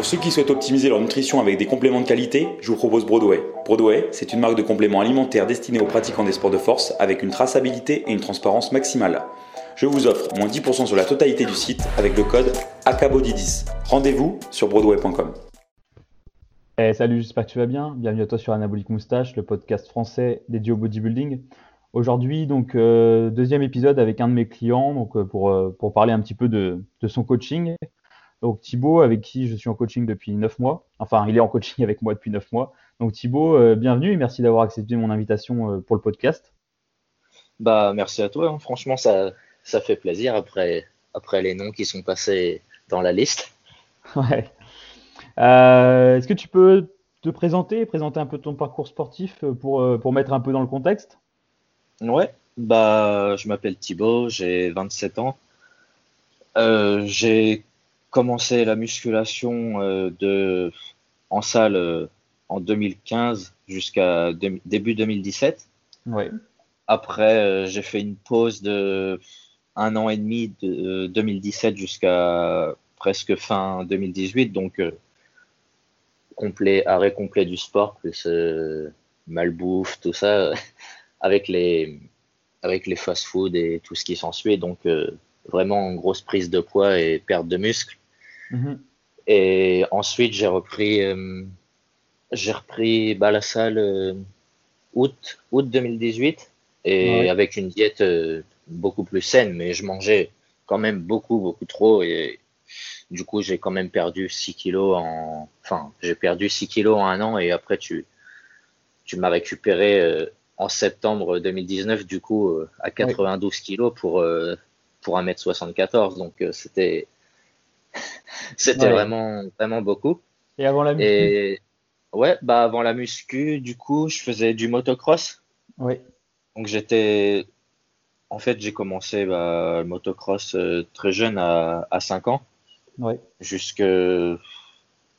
Pour ceux qui souhaitent optimiser leur nutrition avec des compléments de qualité, je vous propose Broadway. Broadway, c'est une marque de compléments alimentaires destinée aux pratiquants des sports de force avec une traçabilité et une transparence maximale. Je vous offre moins 10% sur la totalité du site avec le code ACABODY10. Rendez-vous sur broadway.com. Eh, salut, j'espère que tu vas bien. Bienvenue à toi sur Anabolic Moustache, le podcast français dédié au bodybuilding. Aujourd'hui, donc euh, deuxième épisode avec un de mes clients, euh, pour, euh, pour parler un petit peu de son coaching. Donc Thibaut, avec qui je suis en coaching depuis 9 mois. Enfin, il est en coaching avec moi depuis 9 mois. Donc Thibaut, euh, bienvenue et merci d'avoir accepté mon invitation euh, pour le podcast. Bah, merci à toi. hein. Franchement, ça, ça fait plaisir après, après les noms qui sont passés dans la liste. Ouais. Euh, Est-ce que tu peux te présenter, présenter un peu ton parcours sportif pour, pour mettre un peu dans le contexte? Ouais, bah, je m'appelle Thibaut, j'ai 27 ans. J'ai commencé la musculation euh, de, en salle euh, en 2015 jusqu'à début 2017. Ouais. Après, euh, j'ai fait une pause de un an et demi de euh, 2017 jusqu'à presque fin 2018, donc complet, arrêt complet du sport, plus malbouffe, tout ça, avec les, avec les fast-food et tout ce qui s'ensuit. Donc, euh, vraiment grosse prise de poids et perte de muscle. Mhm. Et ensuite, j'ai repris, euh, j'ai repris bah, la salle euh, août, août 2018 et Ouais. avec une diète euh, beaucoup plus saine, mais je mangeais quand même beaucoup, beaucoup trop et du coup, j'ai quand même perdu 6 kilos en, enfin, j'ai perdu 6 kilos en un an et après, tu, tu m'as récupéré euh, en septembre 2019, du coup, à 92 kilos pour, pour 1m74. Donc, c'était, c'était Ouais. vraiment, vraiment beaucoup. Et avant la muscu? Et ouais, bah, avant la muscu, du coup, je faisais du motocross. Ouais. Donc, j'étais, en fait, j'ai commencé bah, le motocross euh, très jeune à, à 5 ans, jusque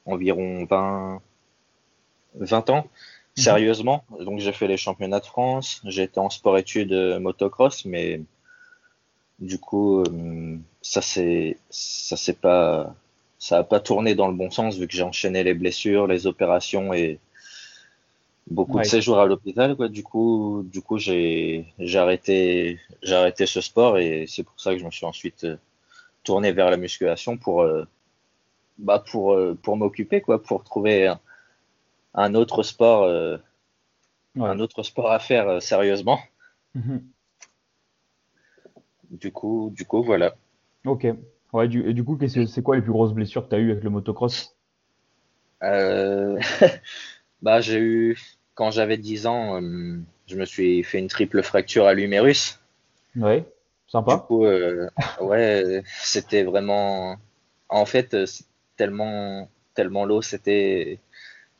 environ 20, 20 ans, Mhm. sérieusement. Donc, j'ai fait les championnats de France, j'étais en sport-études euh, motocross, mais du coup, euh, ça c'est, ça c'est pas, ça a pas tourné dans le bon sens vu que j'ai enchaîné les blessures, les opérations et beaucoup Ouais. de séjours à l'hôpital, quoi. Du coup, du coup, j'ai, j'ai arrêté, j'ai arrêté ce sport et c'est pour ça que je me suis ensuite euh, tourné vers la musculation pour, euh, bah, pour, pour m'occuper, quoi, pour trouver un, un autre sport, euh, Ouais. un autre sport à faire euh, sérieusement. Mhm. Du coup, du coup, voilà. Ok. Ouais, du, et du coup, c'est quoi les plus grosses blessures que tu as eues avec le motocross? Euh, bah, j'ai eu, quand j'avais 10 ans, euh, je me suis fait une triple fracture à l'humérus. Ouais. Du Sympa. coup, euh, ouais, c'était vraiment, en fait, tellement, tellement lourd, c'était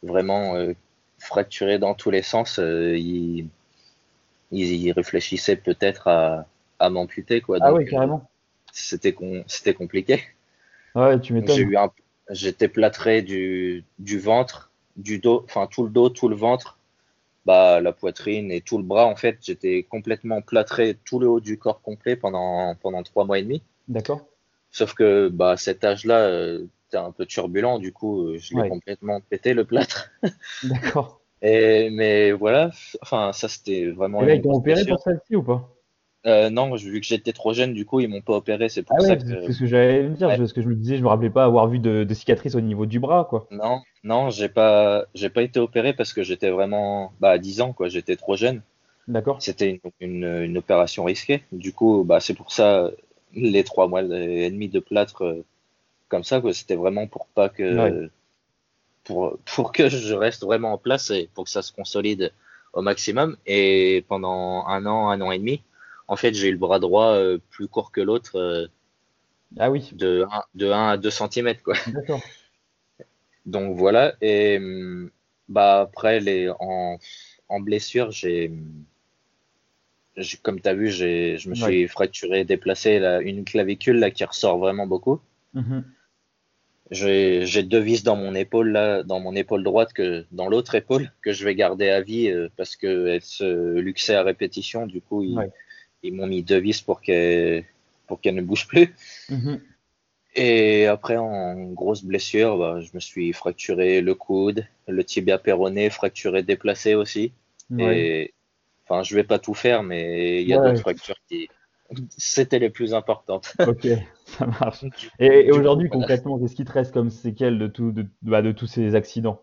vraiment fracturé dans tous les sens. euh, il, il, réfléchissait peut-être à, à m'amputer, quoi. Ah Donc, carrément. c'était c'était compliqué. Ouais, tu Donc, J'ai m'étonnes. eu un, j'étais plâtré du, du ventre, du dos, enfin tout le dos, tout le ventre, bah la poitrine et tout le bras. En fait, j'étais complètement plâtré tout le haut du corps complet pendant pendant trois mois et demi. D'accord. Sauf que bah à cet âge-là, euh, t'es un peu turbulent, du coup, euh, je l'ai Ouais. complètement pété le plâtre. D'accord. Et mais voilà, enfin ça c'était vraiment Et là, ils t'ont opéré pour celle-ci ou pas? Euh, non, vu que j'étais trop jeune, du coup ils m'ont pas opéré. C'est pour Ah ça ouais, que c'est ce que j'allais dire, ouais. parce que je me disais, je me rappelais pas avoir vu de, de cicatrices au niveau du bras, quoi. Non, non, j'ai pas, j'ai pas été opéré parce que j'étais vraiment, bah, à 10 ans, quoi, j'étais trop jeune. D'accord. C'était une, une, une opération risquée. Du coup, bah, c'est pour ça, les trois mois et demi de plâtre, euh, comme ça, quoi, c'était vraiment pour pas que, Ouais. pour, pour que je reste vraiment en place et pour que ça se consolide au maximum. Et pendant un an, un an et demi, en fait, j'ai eu le bras droit euh, plus court que l'autre, euh, Ah oui, de 1, de 1 à 2 cm, quoi. d'accord. Donc voilà, et hum, bah après les en, en blessure, j'ai j'ai- comme tu as vu, je me suis fracturé, déplacé là, une clavicule là qui ressort vraiment beaucoup. Mhm. J'ai deux vis dans mon épaule là, dans mon épaule droite que dans l'autre épaule que je vais garder à vie euh, parce que elle se luxait à répétition. Du coup, Ouais. Ils m'ont mis deux vis pour qu'elle pour qu'elle ne bouge plus. Mhm. Et après, en grosse blessure, bah, je me suis fracturé le coude, le tibia péroné, fracturé déplacé aussi. Ouais. Et enfin, je vais pas tout faire, mais il y a Ouais. d'autres fractures qui c'était les plus importantes. Ok, ça marche. Et, aujourd'hui, voilà. concrètement, qu'est-ce qui te reste comme séquelles de, tout, de, bah, de tous ces accidents?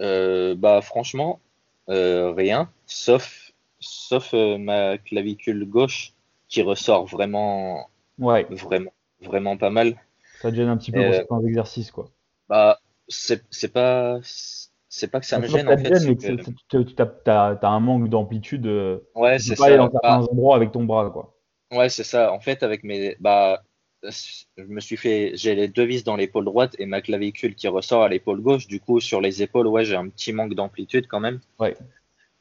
Euh, bah franchement, euh, rien, sauf sauf euh, ma clavicule gauche qui ressort vraiment Ouais, vraiment vraiment pas mal. ça te gêne un petit peu pour Euh, certains exercices, quoi. Bah c'est pas c'est pas que ça me gêne en ça fait, gêne, que tu t'as- t'as un manque d'amplitude. euh, ouais c'est pas aller ça. dans certains Bah, endroits avec ton bras, quoi. Ouais, c'est ça. En fait, avec mes, bah, je me suis fait, j'ai les deux vis dans l'épaule droite et ma clavicule qui ressort à l'épaule gauche. Du coup, sur les épaules, ouais, j'ai un petit manque d'amplitude quand même. Ouais.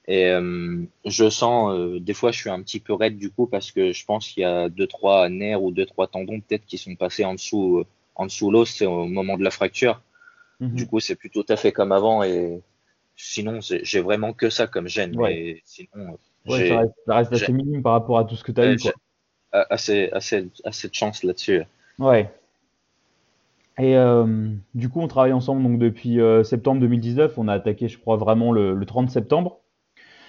Et euh, je sens, euh, des fois, je suis un petit peu raide du coup parce que je pense qu'il y a deux, trois nerfs ou deux, trois tendons peut-être qui sont passés en dessous, euh, en dessous l'os, c'est au moment de la fracture. Mhm. Du coup, c'est plus tout à fait comme avant et sinon, j'ai vraiment que ça comme gêne. Ouais. Mais sinon, euh, Ouais, ça reste, ça reste assez minime par rapport à tout ce que tu as eu, quoi. assez, assez, assez de chance là-dessus. Ouais. Et euh, du coup, on travaille ensemble donc depuis euh, septembre 2019. On a attaqué, je crois, vraiment le, le 30 septembre.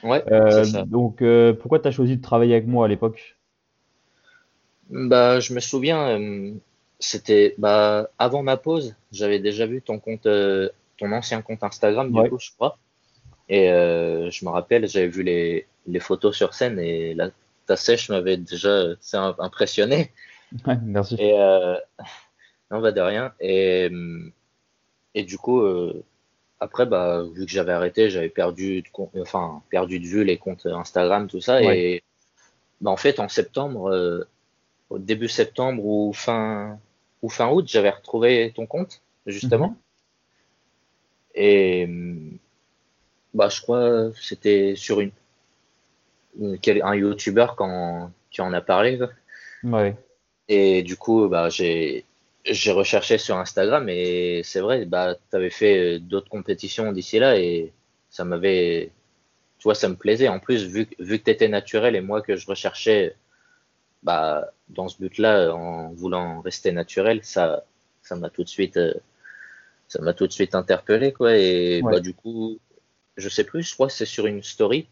Ouais, Euh, ça. donc, euh, pourquoi tu as choisi de travailler avec moi à l'époque? Bah, je me souviens, euh, c'était bah, avant ma pause, j'avais déjà vu ton compte, ton ancien compte Instagram, du Ouais. coup, je crois. Et je me rappelle, j'avais vu les, les photos sur scène et la, ta sèche m'avait déjà impressionné. Ouais, merci. Et euh, non, bah, de rien. Et, et du coup, euh, après, bah, vu que j'avais arrêté, j'avais perdu de, enfin, perdu de vue les comptes Instagram, tout ça. Ouais. Et bah, en fait, en septembre, euh, au début septembre ou fin, ou fin août, j'avais retrouvé ton compte, justement. Mhm. Et bah, je crois c'était sur une, un YouTuber quand, qui en a parlé. Ouais. Et du coup, bah, j'ai j'ai recherché sur Instagram et c'est vrai, bah, tu avais fait euh, d'autres compétitions d'ici là et ça m'avait, tu vois, ça me plaisait. En plus, vu, que- vu que tu étais naturel et moi que je recherchais bah, dans ce but-là, en voulant rester naturel, ça ça m'a tout de suite, euh, ça m'a tout de suite interpellé, quoi. Et Ouais. bah, du coup, je sais plus, je crois que c'est sur une story.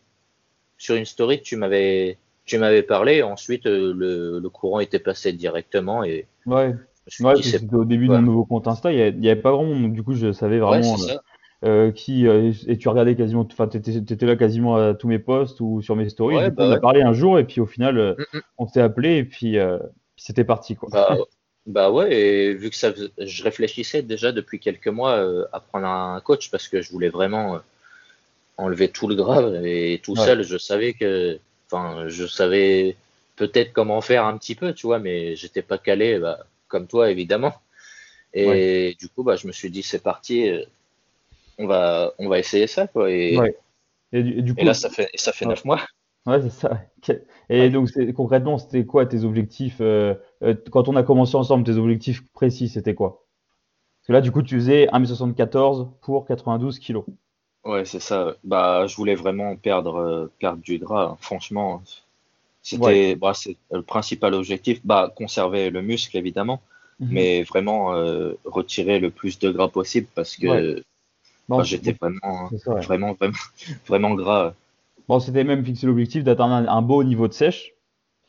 Sur une story tu m'avais tu m'avais parlé, ensuite euh, le, le courant était passé directement et Ouais. Ouais, c'était au début de ouais. mon nouveau compte Insta, il y a- il y avait pas grand monde, du coup, je savais vraiment euh, euh, qui, euh, et tu regardais quasiment, enfin, t'étais, t'étais là quasiment à tous mes posts ou sur mes stories. Du coup, bah on a parlé un jour et puis au final, Mm, mm. on s'est appelé et puis, euh, puis c'était parti, quoi. Bah, bah ouais, et vu que ça, je réfléchissais déjà depuis quelques mois à prendre un coach parce que je voulais vraiment enlever tout le gras et tout seul, je savais que, enfin, je savais peut-être comment faire un petit peu, tu vois, mais j'étais pas calé, bah, comme toi évidemment. Et du coup, bah, je me suis dit c'est parti, euh, on va, on va essayer ça quoi. Et, Ouais. Et du, et du coup, et là, ça fait, ça fait Ouais. neuf mois. ouais, c'est ça. Et donc, concrètement, c'était quoi tes objectifs euh, euh, quand on a commencé ensemble, tes objectifs précis, c'était quoi? Parce que là, du coup, tu faisais 1m74 pour 92 kilos. Ouais, c'est ça. Bah, je voulais vraiment perdre, euh, perdre du gras. hein. Franchement, c'était, Ouais. bah, le principal objectif. Bah, conserver le muscle évidemment, Mhm. mais vraiment euh, retirer le plus de gras possible parce que Ouais. Bah, j'étais vraiment, c'est ça, ouais. vraiment, vraiment, vraiment gras. Bon, c'était même fixé l'objectif d'atteindre un, un beau niveau de sèche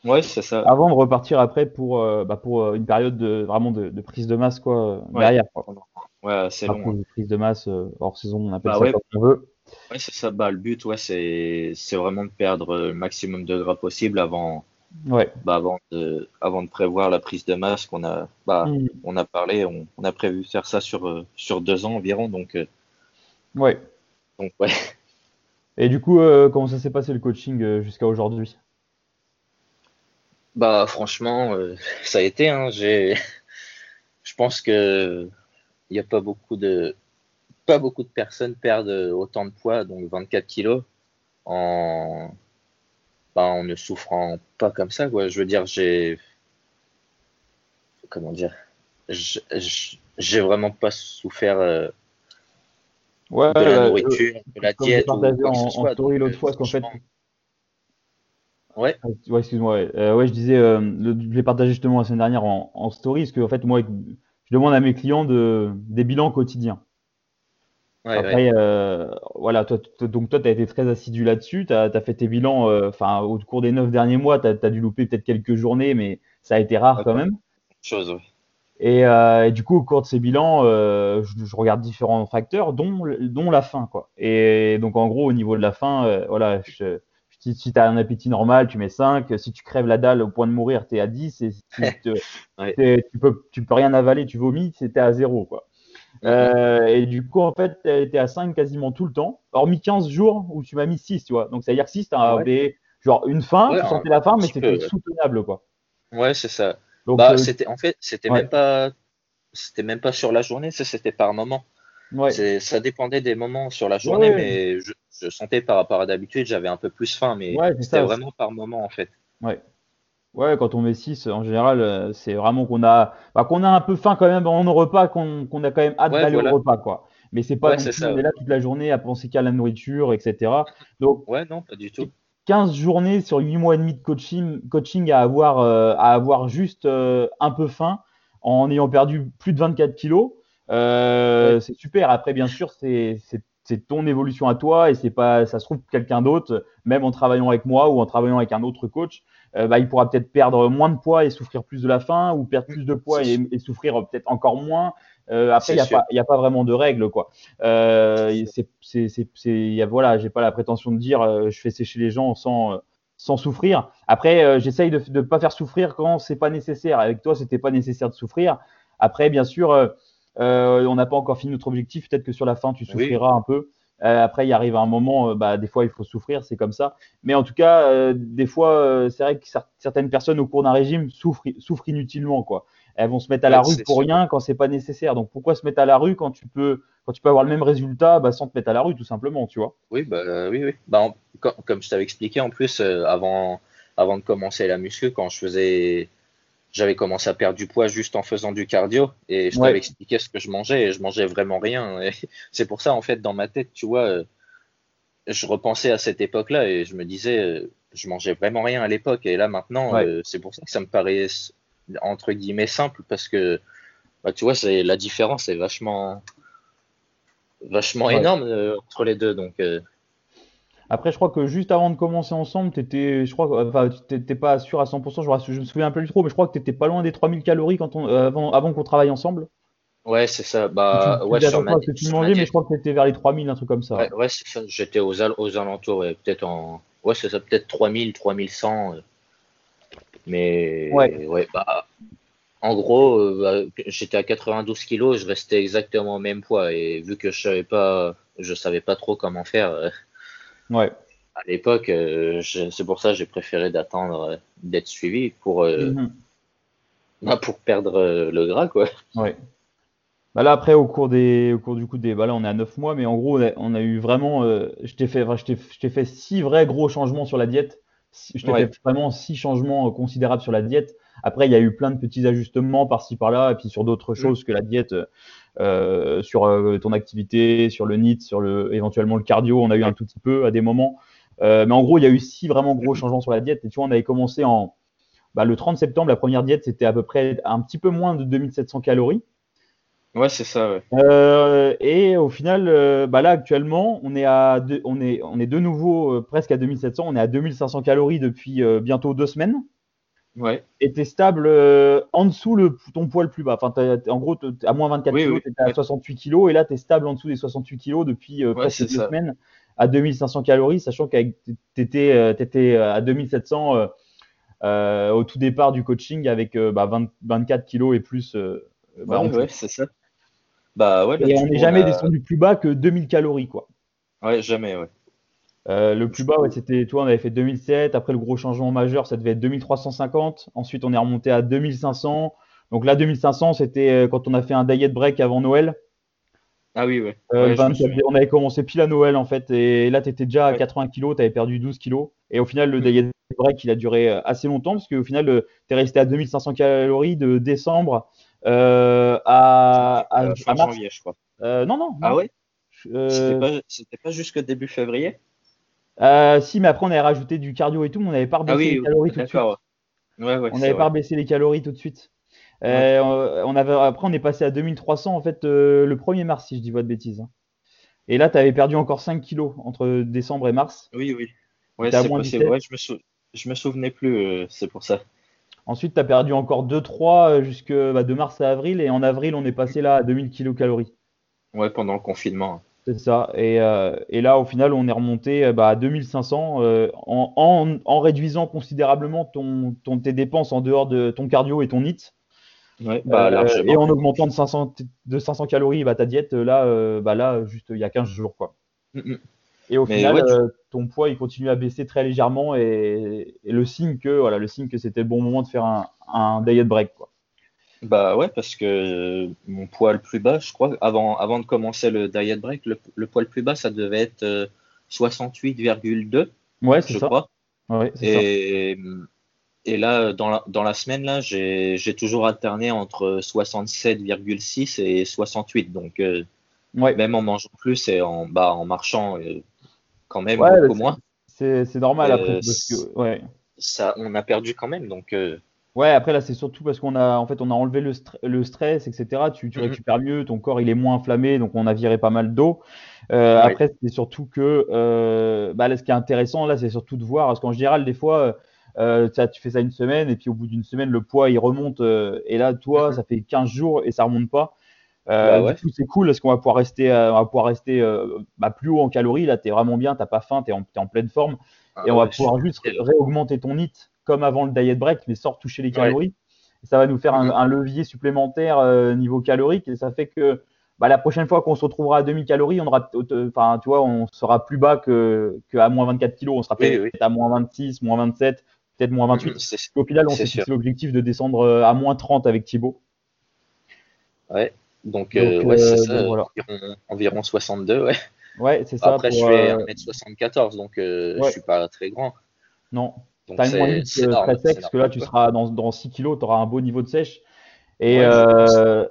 Ouais, c'est ça. avant de repartir après pour, euh, bah, pour euh, une période de, vraiment de, de prise de masse quoi, derrière. Quoi. Ouais, c'est long. hein. une prise de masse euh, hors saison, on appelle Bah ça comme on veut. Ouais, c'est ça. Bah, le but, ouais, c'est, c'est vraiment de perdre le maximum de gras possible avant, Ouais. bah, avant de, avant de prévoir la prise de masse qu'on a, bah, Mhm. on a parlé, on, on a prévu faire ça sur, euh, sur deux ans environ, donc, euh, Ouais. donc ouais. Et du coup, euh, comment ça s'est passé le coaching euh, jusqu'à aujourd'hui? Bah franchement, ça a été, hein, j'ai, je pense que il n'y a pas beaucoup de, pas beaucoup de personnes perdent autant de poids, donc 24 kilos, en, bah, en ne souffrant pas comme ça, quoi. Je veux dire, j'ai, comment dire, j'ai vraiment pas souffert euh, Ouais, de la euh, nourriture, de la diète ou partagé quoi en, story l'autre euh, fois, qu'en fait, Ouais. Ouais, excuse-moi. Ouais. Euh, ouais, je disais, euh, le- je l'ai partagé justement la semaine dernière en, en story, parce que en fait, moi, je demande à mes clients de, des bilans quotidiens. Ouais, ouais. Après, euh, voilà, toi, donc toi, tu as été très assidu là-dessus, tu as, fait tes bilans, euh, enfin, au cours des neuf derniers mois, tu as, dû louper peut-être quelques journées, mais ça a été rare quand même. Chose, ouais. Et, euh, et du coup, au cours de ces bilans, je, je regarde différents facteurs, dont, dont la faim, quoi. Et donc, en gros, au niveau de la faim, voilà, je, si, si tu as un appétit normal, tu mets 5. Si tu crèves la dalle au point de mourir, tu es à 10. Et si te- Ouais. t'es- tu peux, tu peux rien avaler, tu vomis, c'était à 0, quoi. Euh, et du coup, en fait, tu été à 5 quasiment tout le temps, hormis 15 jours où tu m'as mis 6, tu vois. Donc, ça veut dire que 6, tu as Ouais. genre une faim, Ouais, tu sentais la faim, un mais c'était soutenable, quoi. Ouais, c'est ça. Donc, Bah, euh, c'était en fait, c'était ouais. même pas, c'était même pas sur la journée, c'était par moment. ça dépendait des moments sur la journée, mais je, je sentais par rapport à d'habitude, j'avais un peu plus faim, mais c'était vraiment par moment en fait. Ouais. Ouais, quand on met 6, en général, euh, c'est vraiment qu'on a, bah, qu'on a un peu faim quand même nos repas, qu'on a quand même hâte Ouais, d'aller voilà. au repas, quoi. Mais c'est pas Ouais, ça, on est là toute la journée à penser qu'à la nourriture, etc. Donc, Ouais, non, pas du tout. 15 journées sur 8 mois et demi de coaching, coaching à avoir, euh, à avoir juste euh, un peu faim en ayant perdu plus de 24 kilos. Euh, Ouais. C'est super. Après, bien sûr, c'est c'est- ton évolution à toi et c'est pas, ça se trouve quelqu'un d'autre, même en travaillant avec moi ou en travaillant avec un autre coach, euh, bah, il pourra peut-être perdre moins de poids et souffrir plus de la faim ou perdre plus de poids C'est et, et souffrir peut-être encore moins. Euh, après, il n'y a, a pas vraiment de règles, quoi. Euh, c'est, y a- voilà, j'ai pas la prétention de dire euh, je fais sécher les gens sans, euh, sans souffrir. Après, euh, j'essaye de ne pas faire souffrir quand c'est pas nécessaire. Avec toi, c'était pas nécessaire de souffrir. Après, bien sûr, euh, euh, on n'a pas encore fini notre objectif. Peut-être que sur la fin, tu Oui. souffriras un peu. Euh, après, il arrive un moment, euh, bah, des fois, il faut souffrir, c'est comme ça. Mais en tout cas, euh, des fois, euh, c'est vrai que cer- certaines personnes au cours d'un régime souffrent, souffrent inutilement, quoi. Elles vont se mettre à la Ouais, rue pour sûr. rien quand c'est pas nécessaire. Donc, pourquoi se mettre à la rue quand tu peux, quand tu peux avoir le même résultat, bah, sans te mettre à la rue, tout simplement, tu vois? Oui, bah, euh, oui, oui. Bah, en- comme je t'avais expliqué, en plus, euh, avant, avant de commencer la muscu, quand je faisais, j'avais commencé à perdre du poids juste en faisant du cardio, et je Ouais. t'avais expliqué ce que je mangeais, et je mangeais vraiment rien. C'est pour ça, en fait, dans ma tête, tu vois, euh, je repensais à cette époque-là, et je me disais, euh, je mangeais vraiment rien à l'époque, et là, maintenant, Ouais. euh, c'est pour ça que ça me paraît, entre guillemets, simple, parce que, bah, tu vois, c'est, la différence est vachement, vachement Ouais. énorme, euh, entre les deux, donc, euh, Après, je crois que juste avant de commencer ensemble, t'étais, je crois, enfin, tu t'étais pas sûr à 100%, je, me- je me souviens un peu plus trop, mais je crois que tu étais pas loin des 3000 calories quand on, euh, avant, avant qu'on travaille ensemble. Ouais, c'est ça. Bah, tu ouais, sur ma, que tu ma mangeais, mais je crois que tu étais vers les 3000, un truc comme ça. Ouais, ouais, c'est ça. J'étais aux, al- aux alentours, ouais, peut-être en. Ouais, c'est ça, peut-être 3000, 3100. euh. Mais, Ouais. ouais, bah, en gros, euh, bah, j'étais à 92 kilos, je restais exactement au même poids. Et vu que je savais pas, je savais pas trop comment faire Ouais. à l'époque, euh, c'est pour ça que j'ai préféré d'attendre euh, d'être suivi pour, euh, Mhm. bah, pour perdre le gras, quoi. Ouais. Bah là, après, au cours des, au cours du coup des, bah là, on est à 9 mois, mais en gros, on a, on a eu vraiment, euh, je t'ai fait, enfin, je t'ai, je t'ai fait six vrais gros changements sur la diète. Je t'ai Ouais. fait vraiment six changements considérables sur la diète. Après, il y a eu plein de petits ajustements par-ci par-là, et puis sur d'autres Mm. choses que la diète, euh, sur euh, ton activité, sur le NIT, sur le, éventuellement le cardio, on a eu un tout petit peu à des moments. Euh, mais en gros, il y a eu six vraiment gros changements sur la diète. Et tu vois, on avait commencé en, bah, le 30 septembre, la première diète, c'était à peu près un petit peu moins de 2700 calories. Ouais, c'est ça, ouais. Euh, et au final, euh, bah là actuellement, on est à deux- on est, on est de nouveau euh, presque à 2700, on est à 2500 calories depuis bientôt deux semaines. Ouais, Et tu es stable euh, en dessous le, ton poids le plus bas. Enfin, en gros, à moins 24 Oui, kilos, oui, tu étais à ouais. 68 kilos, et là, tu es stable en dessous des 68 kilos depuis euh, Ouais, presque deux ça. semaines à 2500 calories, sachant que tu étais, à 2700 euh, au tout départ du coaching avec euh, bah, 20 24 kilos et plus. bah, ouais, c'est ça. Bah, ouais, là, Et on n'est jamais a- descendu plus bas que 2000 calories, quoi. Ouais, jamais, ouais. Euh, le plus bas, ouais, c'était, toi, on avait fait 2007. Après, le gros changement majeur, ça devait être 2350. Ensuite, on est remonté à 2500. Donc là, 2500, c'était euh, quand on a fait un diet break avant Noël. Ah oui, ouais. Euh, Ouais, le je me 24 souviens. on avait commencé pile à Noël, en fait. Et là, tu étais déjà à Ouais. 80 kilos. Tu avais perdu 12 kilos. Et au final, le Mm. diet break, il a duré assez longtemps parce qu'au final, tu es resté à 2500 calories de décembre euh, à, à, fin à mars. janvier, je crois. Non, non. Ah ouais? C'était pas, c'était pas jusque début février? Euh, si, mais après, on avait rajouté du cardio et tout, mais on n'avait pas Ah rebaissé oui, les calories tout de suite. d'accord. Ouais, ouais, On n'avait pas rebaissé les calories tout de suite. Euh, on avait, après, on est passé à 2300 en fait euh, le 1er mars, si je dis pas de bêtises. hein. Et là, tu avais perdu encore 5 kilos entre décembre et mars. Oui, oui. Ouais, T'es à c'est moins possible. 17. Ouais, je me sou- je me souvenais plus, c'est pour ça. Ensuite, tu as perdu encore 2-3 jusque bah, de mars à avril. Et en avril, on est passé là à 2000 kilocalories. Ouais, pendant le confinement. C'est ça. Et, euh, et là, au final, on est remonté euh, bah, à 2500 euh, en, en- en réduisant considérablement ton, ton- tes dépenses en dehors de ton cardio et ton NIT. Ouais, bah, Euh, et en augmentant de 500, de 500 calories bah, ta diète, là, bah, là, juste il y a 15 jours. Quoi. Mm, mm. Et au Mais final, ouais, tu- ton poids, il continue à baisser très légèrement. Et, et le signe que, voilà, le signe que c'était le bon moment de faire un, un diet break. Quoi. Bah ouais, parce que euh, mon poids le plus bas, je crois, avant, avant de commencer le diet break, le, le poids le plus bas, ça devait être euh, 68,2, Ouais, c'est je ça. crois. Ouais, c'est ça. Et, et là, dans la, dans la semaine, là, j'ai, j'ai toujours alterné entre 67,6 et 68. Donc, euh, Ouais. même en mangeant plus et en, bah, en marchant euh, quand même Ouais, beaucoup moins, C'est c'est normal Euh, après. Parce que, ouais. ça, on a perdu quand même. Donc, euh, Ouais, après là, c'est surtout parce qu'on a, en fait, on a enlevé le, stre- le stress, etc. Tu, tu Mhm. récupères mieux, ton corps il est moins inflammé, donc on a viré pas mal d'eau. Euh. Après, c'est surtout que, euh, bah, là, ce qui est intéressant là, c'est surtout de voir, parce qu'en général, des fois, euh, tu fais ça une semaine et puis au bout d'une semaine, le poids il remonte, et là, toi, Mhm. ça fait 15 jours et ça remonte pas. Bah ouais. Du coup, c'est cool parce qu'on va pouvoir rester, on va pouvoir rester bah, plus haut en calories. Là, tu es vraiment bien, t'as pas faim, tu es en, t'es en pleine forme et on ah va pouvoir juste réaugmenter ton NIT comme avant le diet break, mais sans toucher les Ouais. calories. Et ça va nous faire un, Mhm. un levier supplémentaire euh, niveau calorique et ça fait que bah, la prochaine fois qu'on se retrouvera à 2000 calories, on aura, enfin, tu vois, on sera plus bas que, que à moins 24 kilos. On sera peut-être oui. à moins 26, moins 27, peut-être moins 28. Mhm, c'est- Au final, on s'est fixé l'objectif de descendre euh, à moins 30 avec Thibaut. Ouais. Donc, Donc, euh, ouais, c'est ça, donc, voilà. environ, environ 62, ouais. Ouais, c'est ça. Après, pour, je fais euh, 1m74, donc euh, ouais. je suis pas très grand. Non, Donc, T'as une normal, très sec, c'est parce que là, tu seras dans, dans 6 kilos, tu auras un beau niveau de sèche. Et, Ouais, je euh,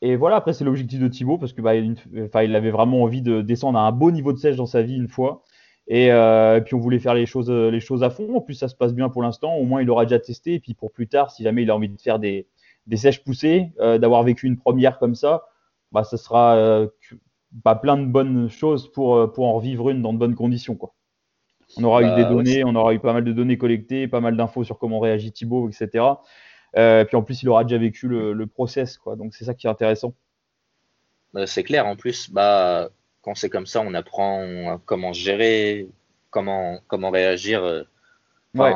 et voilà, après, c'est l'objectif de Thibaut, parce que bah, il avait vraiment envie de descendre à un beau niveau de sèche dans sa vie une fois. Et, euh, et puis, on voulait faire les choses, les choses à fond. En plus, ça se passe bien pour l'instant. Au moins, il aura déjà testé. Et puis, pour plus tard, si jamais il a envie de faire des, des sèches poussées, euh, d'avoir vécu une première comme ça, bah, ça sera euh, bah, plein de bonnes choses pour, pour en revivre une dans de bonnes conditions, quoi. On aura eu Bah, des ouais, données, on aura eu pas mal de données collectées, pas mal d'infos sur comment réagit Thibaut, etc. Euh, puis en plus, il aura déjà vécu le, le process, quoi. Donc c'est ça qui est intéressant. Euh, c'est clair, en plus, bah, quand c'est comme ça, on apprend comment se gérer, comment, comment réagir. euh, Ouais,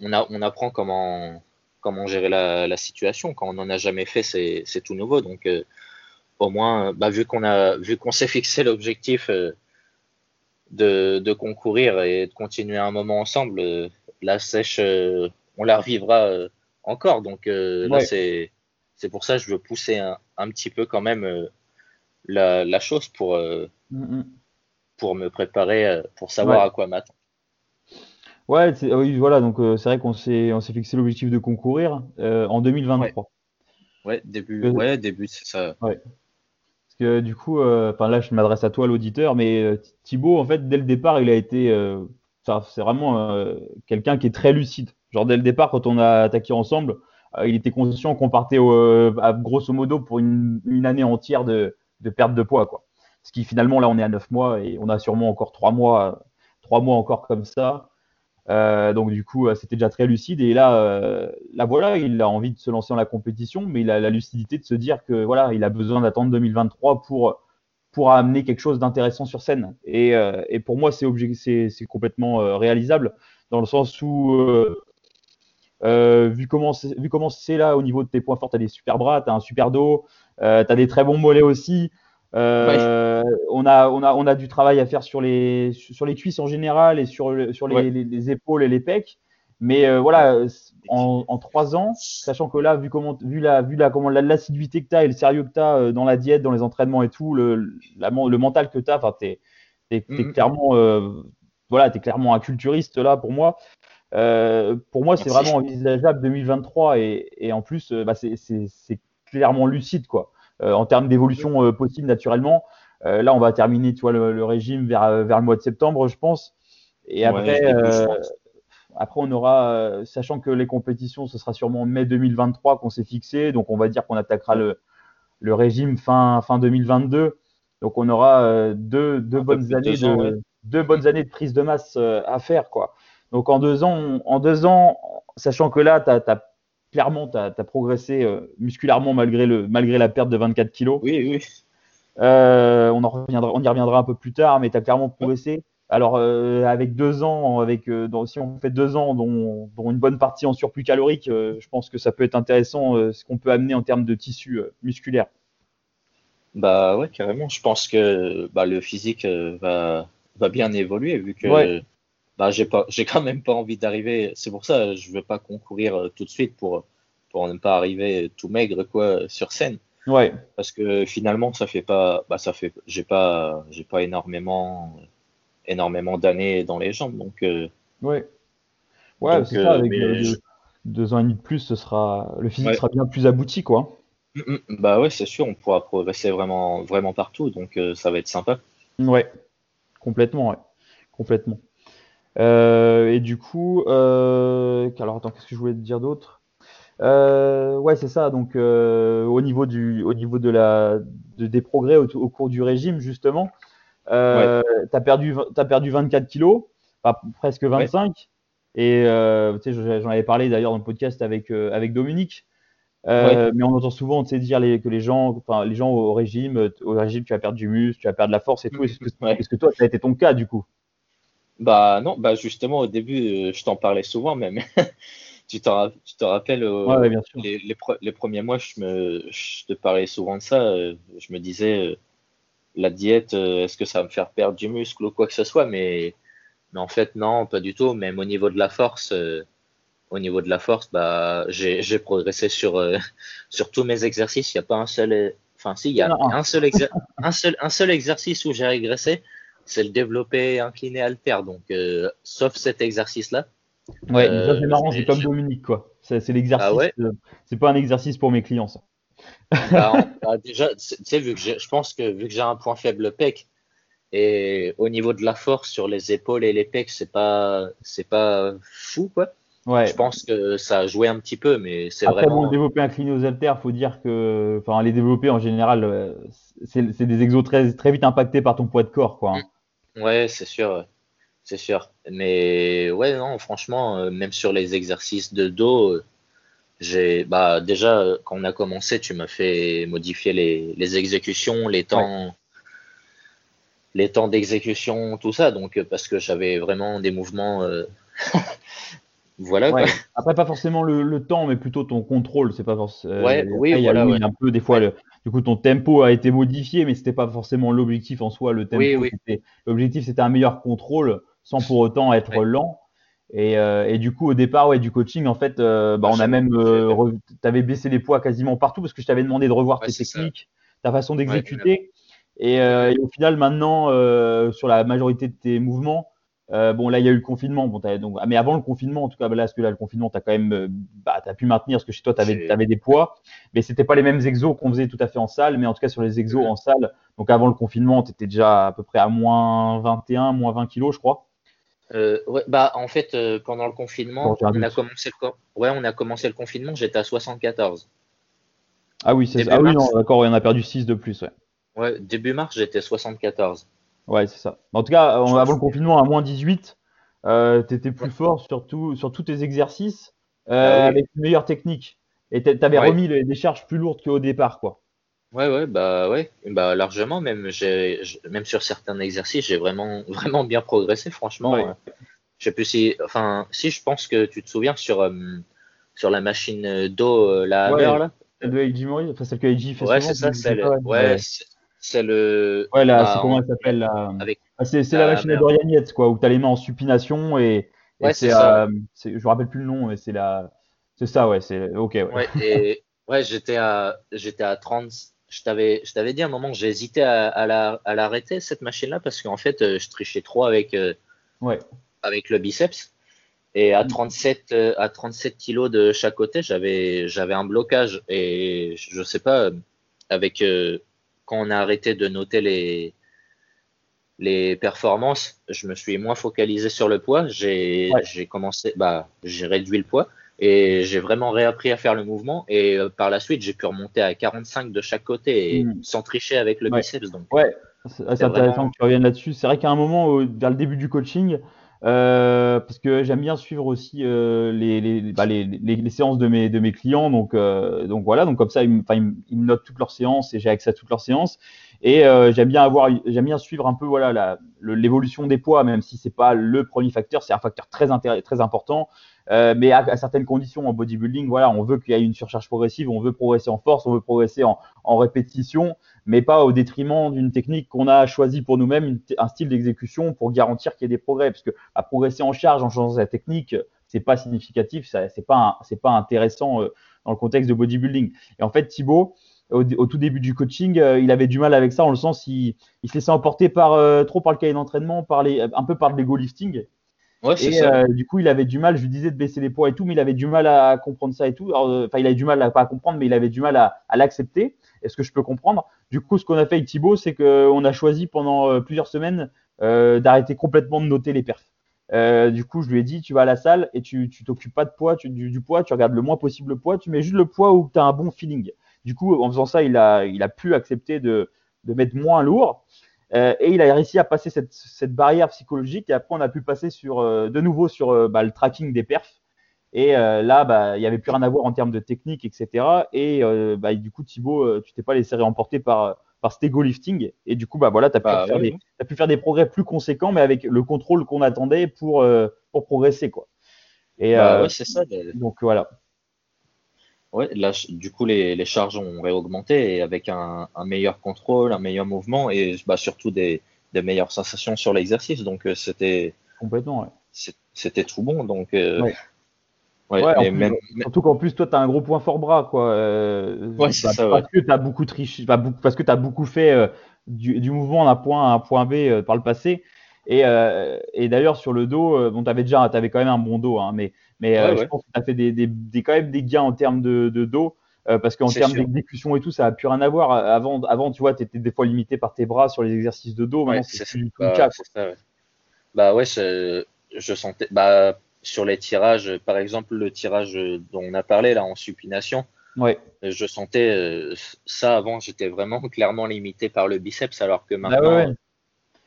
on, a- on, apprend comment, comment gérer la, la situation. Quand on n'en a jamais fait, c'est tout nouveau. Donc, euh, au moins, bah, vu qu'on a, vu qu'on s'est fixé l'objectif euh, de, de concourir et de continuer un moment ensemble, euh, la sèche, euh, on la revivra euh, encore. Donc, là, Ouais. c'est c'est pour ça que je veux pousser un, un petit peu quand même la, la chose pour, Mm, mm. pour me préparer, pour savoir Ouais. à quoi m'attendre. Ouais, c'est- oui, voilà. Donc c'est vrai qu'on s'est on s'est fixé l'objectif de concourir en 2023. Ouais, début, Euh, ouais, début, c'est ça. Que du coup, euh, enfin là, je m'adresse à toi, l'auditeur, mais euh, Thibaut, en fait, dès le départ, il a été, euh, c'est vraiment quelqu'un qui est très lucide. Genre dès le départ, quand on a attaqué ensemble, il était conscient qu'on partait au- à, grosso modo pour une, année entière de, de perte de poids, quoi. Ce qui finalement, là, on est à 9 mois et on a sûrement encore 3 mois, trois mois encore comme ça. Euh, donc du coup, euh, c'était déjà très lucide. Et là, euh, là voilà, il a envie de se lancer dans la compétition, mais il a la lucidité de se dire que voilà, il a besoin d'attendre 2023 pour pour amener quelque chose d'intéressant sur scène. Et, euh, et pour moi, c'est c'est complètement réalisable dans le sens où vu comment vu comment c'est là au niveau de tes points forts, t'as des super bras, t'as un super dos, euh, t'as des très bons mollets aussi. Euh, on, a, on, a, on a du travail à faire sur les, sur les cuisses en général et sur, sur les, Ouais. les- les épaules et les pecs. Mais euh, voilà, en, en trois ans, sachant que là, vu, comment, vu, la, vu la, comment, la- l'assiduité que tu as et le sérieux que tu as dans la diète, dans les entraînements et tout, le, la- le mental que tu as, tu es, clairement, euh, voilà, es clairement un culturiste là pour moi. Euh, pour moi, c'est vraiment envisageable 2023 et, et en plus, euh, bah, c'est- c'est c'est clairement lucide quoi. Euh, en termes d'évolution euh, possible naturellement. là, on va terminer, tu vois, le, régime vers, vers le mois de septembre, je pense. Et après, après, on aura, sachant que les compétitions, ce sera sûrement mai 2023 qu'on s'est fixé, donc on va dire qu'on attaquera le, le régime fin, fin 2022. Donc on aura deux, deux bonnes années de, deux bonnes années de prise de masse à faire, quoi. Donc en deux ans, en deux ans, sachant que là, tu as, clairement, tu as, progressé musculairement malgré, le, malgré la perte de 24 kilos. Oui, oui. Euh, on, en reviendra, on y reviendra un peu plus tard, mais tu as clairement progressé. Alors, euh, avec deux ans, avec, euh, si on fait deux ans, dont, une bonne partie en surplus calorique, je pense que ça peut être intéressant ce qu'on peut amener en termes de tissu musculaire. Bah ouais, carrément. Je pense que bah, le physique va, va bien évoluer vu que bah, j'ai pas, j'ai quand même pas envie d'arriver. C'est pour ça, je veux pas concourir tout de suite pour pour ne pas arriver tout maigre quoi sur scène. Ouais. Parce que finalement, ça fait pas, bah, ça fait, j'ai pas, j'ai pas énormément, énormément d'années dans les jambes, donc. Euh, ouais. Ouais, c'est ça. Euh, avec deux, ans et demi de plus, ce sera, le physique sera bien plus abouti, quoi. Mm, mm. Bah ouais, c'est sûr, on pourra progresser vraiment, vraiment partout, donc euh, ça va être sympa. Ouais, complètement, ouais, complètement. Et du coup, alors attends, qu'est-ce que je voulais te dire d'autre? Euh, ouais, c'est ça. Donc, euh, au niveau du, au niveau de la, de, des progrès au, cours du régime, justement, euh, tu as perdu, as perdu 24 kilos, presque 25. Et euh, tu sais, j'en avais parlé d'ailleurs dans le podcast avec, euh, avec Dominique. Euh, mais on entend souvent dire les, que les gens, enfin, les gens au régime, au régime, tu vas perdre du muscle, tu vas perdre de la force et tout. Est-ce que, est-ce que toi, ça a été ton cas du coup Bah non, bah justement au début, je t'en parlais souvent même. tu, te, rappelles, les, premiers mois, je, me, te parlais souvent de ça. Euh, je me disais, euh, la diète, euh, est-ce que ça va me faire perdre du muscle ou quoi que ce soit? Mais, mais en fait, non, pas du tout. Même au niveau de la force, au niveau de la force, bah, j'ai progressé sur, sur tous mes exercices. Il n'y a pas un seul. Enfin, si, il y a un seul, un, seul, un seul exercice où j'ai régressé, c'est le développé incliné alter. Donc, sauf cet exercice-là. Ouais, ça c'est euh, marrant, c'est comme Dominique, quoi. C'est l'exercice. Ah euh, c'est pas un exercice pour mes clients, ça. Bah, bah, déjà, tu sais, vu que je pense que vu que j'ai un point faible pec, et au niveau de la force sur les épaules et les pecs, c'est pas, c'est pas fou, quoi. Ouais. Je pense que ça a joué un petit peu, mais c'est vraiment. Bon, développer incliné aux haltères, faut dire que, enfin, les développer en général, euh, c'est des exos très, très vite impactés par ton poids de corps, quoi. Hein. Ouais, c'est sûr c'est sûr. Mais ouais, non, franchement, euh, même sur les exercices de dos, euh, j'ai bah déjà quand on a commencé, tu m'as fait modifier les, exécutions, les temps, les temps d'exécution, tout ça. Donc euh, parce que j'avais vraiment des mouvements. voilà. Après, pas forcément le, temps, mais plutôt ton contrôle. C'est pas forcément. Ouais, oui, voilà. un peu des fois. Le, du coup, ton tempo a été modifié, mais c'était pas forcément l'objectif en soi. Le tempo, l'objectif, c'était un meilleur contrôle sans pour autant être lent. Et, euh, et, du coup, au départ, ouais, du coaching, en fait, euh, bah, on a même, euh, tu avais baissé les poids quasiment partout parce que je t'avais demandé de revoir tes techniques, ta façon d'exécuter. et, au final, maintenant, sur la majorité de tes mouvements, bon, là, il y a eu le confinement. Bon, donc, mais avant le confinement, en tout cas, bah, là, parce que là, le confinement, tu as quand même, bah, as pu maintenir parce que chez toi, tu avais, avais, des poids, mais c'était pas les mêmes exos qu'on faisait tout à fait en salle. Mais en tout cas, sur les exos en salle, donc avant le confinement, tu étais déjà à peu près à moins 21, moins 20 kilos, je crois. Euh, ouais, bah, en fait, euh, pendant le confinement, on a, commencé le ouais, on a commencé le confinement, j'étais à 74. Ah oui, c'est ça. Ah oui, non, d'accord, on a perdu 6 de plus. Ouais, ouais début mars, j'étais 74. Ouais, c'est ça. En tout cas, avant le confinement, à moins 18, euh, tu étais plus fort sur, sur tous tes exercices euh, ah avec une meilleure technique. Et tu avais remis les, des charges plus lourdes qu'au départ, quoi. Ouais, ouais, bah ouais, bah largement même. J'ai, même sur certains exercices, j'ai vraiment, vraiment bien progressé, franchement. Ouais. Je sais plus si, enfin, si je pense que tu te souviens sur, euh, sur la machine d'eau, euh, la ouais, là. Celle de AJ Mori, enfin celle que AJ fait Ouais, c'est ça, c'est le, ouais, c'est le. Ouais, là, bah, c'est comment elle s'appelle là avec, ah, C'est la, la machine à Dorian quoi, où tu as les mains en supination et, ouais, c'est, euh, je me rappelle plus le nom, mais c'est la, c'est ça, ouais, c'est ok. Ouais, ouais et ouais, j'étais à, j'étais à 30 je t'avais, je t'avais dit à un moment, j'ai hésité à, à, la, à l'arrêter cette machine-là parce qu'en fait, euh, je trichais trop avec, euh, ouais. avec le biceps. Et à 37, euh, à 37 kilos de chaque côté, j'avais, j'avais un blocage. Et je sais pas, avec, quand on a arrêté de noter les, les performances, je me suis moins focalisé sur le poids. J'ai commencé, bah, j'ai réduit le poids et j'ai vraiment réappris à faire le mouvement. Et euh, par la suite, j'ai pu remonter à 45 de chaque côté et hmm. sans tricher avec le biceps. Donc, ouais, c'est intéressant que tu reviennes là-dessus. C'est vrai qu'à un moment, vers le début du coaching, euh, parce que j'aime bien suivre aussi euh, les, les, bah, les, les, séances de mes, de mes clients. Donc, euh, donc voilà, donc comme ça, ils, ils me notent toutes leurs séances et j'ai accès à toutes leurs séances. Et euh, j'aime bien avoir, j'aime bien suivre un peu voilà l'évolution des poids, même si c'est pas le premier facteur, c'est un facteur très très important. Euh, mais à, certaines conditions en bodybuilding, voilà, on veut qu'il y ait une surcharge progressive, on veut progresser en force, on veut progresser en, en répétition, mais pas au détriment d'une technique qu'on a choisie pour nous-mêmes, un style d'exécution pour garantir qu'il y ait des progrès, parce que à progresser en charge en changeant sa technique, c'est pas significatif, c'est pas c'est pas intéressant euh, dans le contexte de bodybuilding. Et en fait, Thibaut, au, tout début du coaching, euh, il avait du mal avec ça, en le sens il, il se laissait emporter par euh, trop par le cahier d'entraînement, par les, un peu par l'ego lifting. Ouais, et ça. Euh, du coup, il avait du mal, je lui disais de baisser les poids et tout, mais il avait du mal à comprendre ça et tout. Enfin, il avait du mal à pas à comprendre, mais il avait du mal à, à l'accepter. Est-ce que je peux comprendre? Du coup, ce qu'on a fait avec Thibaut, c'est qu'on a choisi pendant plusieurs semaines d'arrêter complètement de noter les perfs. Euh, du coup, je lui ai dit, tu vas à la salle et tu t'occupes pas de poids, tu, du, du, poids, tu regardes le moins possible le poids, tu mets juste le poids où tu as un bon feeling. Du coup, en faisant ça, il a, il a pu accepter de, de mettre moins lourd. Euh, et il a réussi à passer cette, cette, barrière psychologique. Et après, on a pu passer sur, euh, de nouveau sur euh, bah, le tracking des perfs. Et là, bah, il n'y avait plus rien à voir en termes de technique, etc. Et bah, du coup, Thibaut, tu t'es pas laissé réemporter par, par cet ego lifting. Et du coup, bah, voilà, tu as, as, pu faire des progrès plus conséquents, mais avec le contrôle qu'on attendait pour, pour progresser. Quoi. Et, bah, ouais, c'est ça. Donc voilà. Ouais, là, du coup, les, les charges ont réaugmenté et avec un, un, meilleur contrôle, un meilleur mouvement et bah, surtout des, des meilleures sensations sur l'exercice. Donc, euh, c'était. Complètement, ouais. C'était tout bon. Donc, euh, ouais. Ouais, même, Surtout qu'en plus, toi, tu as un gros point fort bras, quoi. Euh, ouais, c'est bah, ça, parce que tu as beaucoup triché, parce que tu as beaucoup fait euh, du, du, mouvement d'un point à un point B euh, par le passé. Et, et d'ailleurs, sur le dos, bon, tu avais déjà avais quand même un bon dos, hein, mais mais euh, je pense que tu as fait des, des, des, quand même des gains en termes de, de dos. Euh, parce qu'en termes d'exécution et tout, ça n'a plus rien à voir. Avant, avant tu vois, tu étais des fois limité par tes bras sur les exercices de dos. Maintenant, c'est plus du tout le cas. Ça, ouais. Bah ouais, je, je sentais. Bah, sur les tirages, par exemple, le tirage dont on a parlé là en supination, ouais. je sentais euh, ça avant, j'étais vraiment clairement limité par le biceps, alors que bah maintenant, ouais,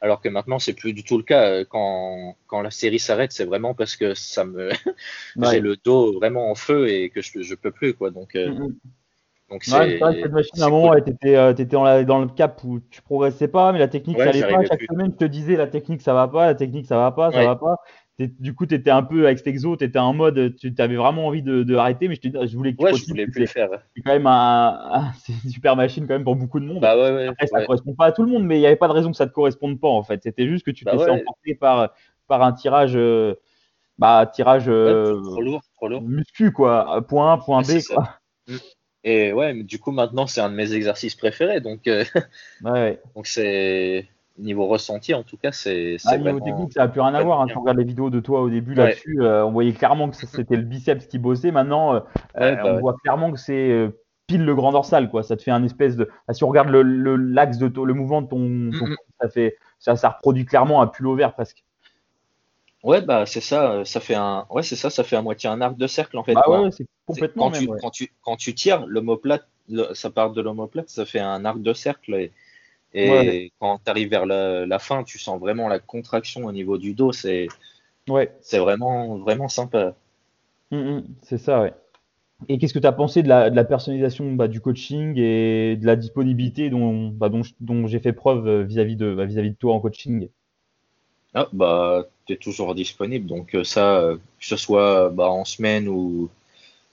alors que maintenant, c'est plus du tout le cas. Euh, quand, quand la série s'arrête, c'est vraiment parce que ça me j'ai le dos vraiment en feu et que je, je peux plus quoi. Donc, euh, mm -hmm. donc c'est. cette machine à un moment, cool. tu étais, dans le cap où tu progressais pas, mais la technique ça allait pas. Chaque plus. semaine, je te disais la technique ça va pas, la technique ça va pas, ça ouais. va pas du coup, tu étais un peu avec cet exo, tu étais en mode, tu avais vraiment envie de, de, arrêter, mais je, te, je voulais que tu ouais, je voulais plus le faire. C'est quand même un, un c'est une super machine quand même pour beaucoup de monde. Bah ouais, ouais, Après, ça ne correspond pas à tout le monde, mais il n'y avait pas de raison que ça ne te corresponde pas en fait. C'était juste que tu bah t'es ouais. emporté par, par un tirage, euh, bah, tirage euh, trop lourd, trop lourd. muscu quoi, point A, point B. Quoi. Mm. Et ouais, mais du coup maintenant c'est un de mes exercices préférés, donc euh, donc c'est niveau ressenti, en tout cas, c'est. Ah, niveau technique, ça n'a plus rien à voir. Hein. Si on regarde les vidéos de toi au début ouais. là-dessus, euh, on voyait clairement que c'était le biceps qui bossait. Maintenant, euh, ouais, bah on ouais. voit clairement que c'est euh, pile le grand dorsal, quoi. Ça te fait un espèce de. Ah, si on regarde le, l'axe de to... le mouvement de ton, ton... Mm -hmm. ça fait ça, ça reproduit clairement un pull vert presque. Ouais, bah c'est ça. Ça fait un. Ouais, c'est ça. Ça fait à moitié un arc de cercle en fait. Ah ouais, c'est complètement. Quand, même, tu, quand tu quand tu tires l'omoplate, ça part de l'omoplate, ça fait un arc de cercle. Et et ouais. quand tu arrives vers la, la, fin, tu sens vraiment la contraction au niveau du dos. C'est ouais. vraiment, vraiment sympa. Mmh, mmh, c'est ça, ouais. Et qu'est-ce que tu as pensé de la, de la personnalisation bah, du coaching et de la disponibilité dont, bah, dont, dont j'ai fait preuve euh, vis-à-vis -vis de, bah, vis -vis de toi en coaching? Ah, bah, Tu es toujours disponible. Donc, euh, ça, euh, que ce soit bah, en semaine ou,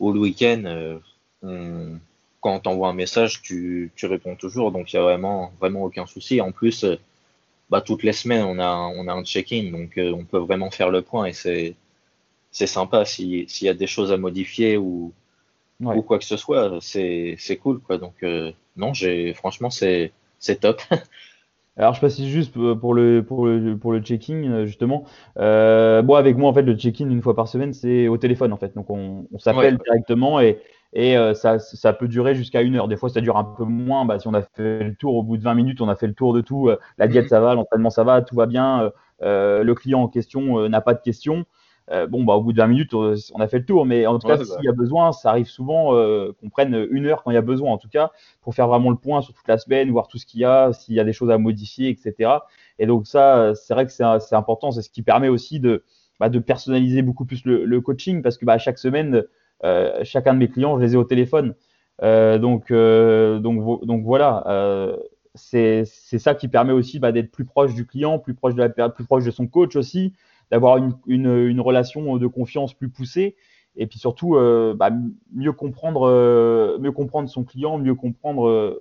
ou le week-end, on, quand on t'envoie un message, tu, tu, réponds toujours. Donc, il n'y a vraiment, vraiment aucun souci. En plus, euh, bah, toutes les semaines, on a, on a un check-in. Donc, euh, on peut vraiment faire le point et c'est, c'est sympa. S'il y a des choses à modifier ou, ouais. ou quoi que ce soit, c'est, c'est cool. Quoi. Donc, euh, non, j'ai, franchement, c'est, c'est top. Alors je précise juste pour le pour le pour le check-in justement. Euh, bon avec moi en fait le check-in une fois par semaine c'est au téléphone en fait donc on, on s'appelle ouais. directement et et euh, ça, ça, peut durer jusqu'à une heure. Des fois, ça dure un peu moins. Bah, si on a fait le tour au bout de 20 minutes, on a fait le tour de tout. Euh, la diète, mhm. ça va, l'entraînement, ça va, tout va bien. Euh, le client en question n'a pas de questions. bon, bah, au bout de 20 minutes, on a fait le tour. Mais en tout cas, s'il y a besoin, ça arrive souvent qu'on prenne une heure quand il y a besoin, en tout cas, pour faire vraiment le point sur toute la semaine, voir tout ce qu'il y a, s'il y a des choses à modifier, etc. Et donc, ça, c'est vrai que c'est important. C'est ce qui permet aussi de, bah, de personnaliser beaucoup plus le, le coaching parce que bah, chaque semaine, chacun de mes clients, je les ai au téléphone. Euh, donc, euh, donc, donc voilà, c'est ça qui permet aussi bah, d'être plus proche du client, plus proche de, la, plus proche de son coach aussi, d'avoir une, une, relation de confiance plus poussée et puis surtout bah, mieux comprendre mieux comprendre son client mieux comprendre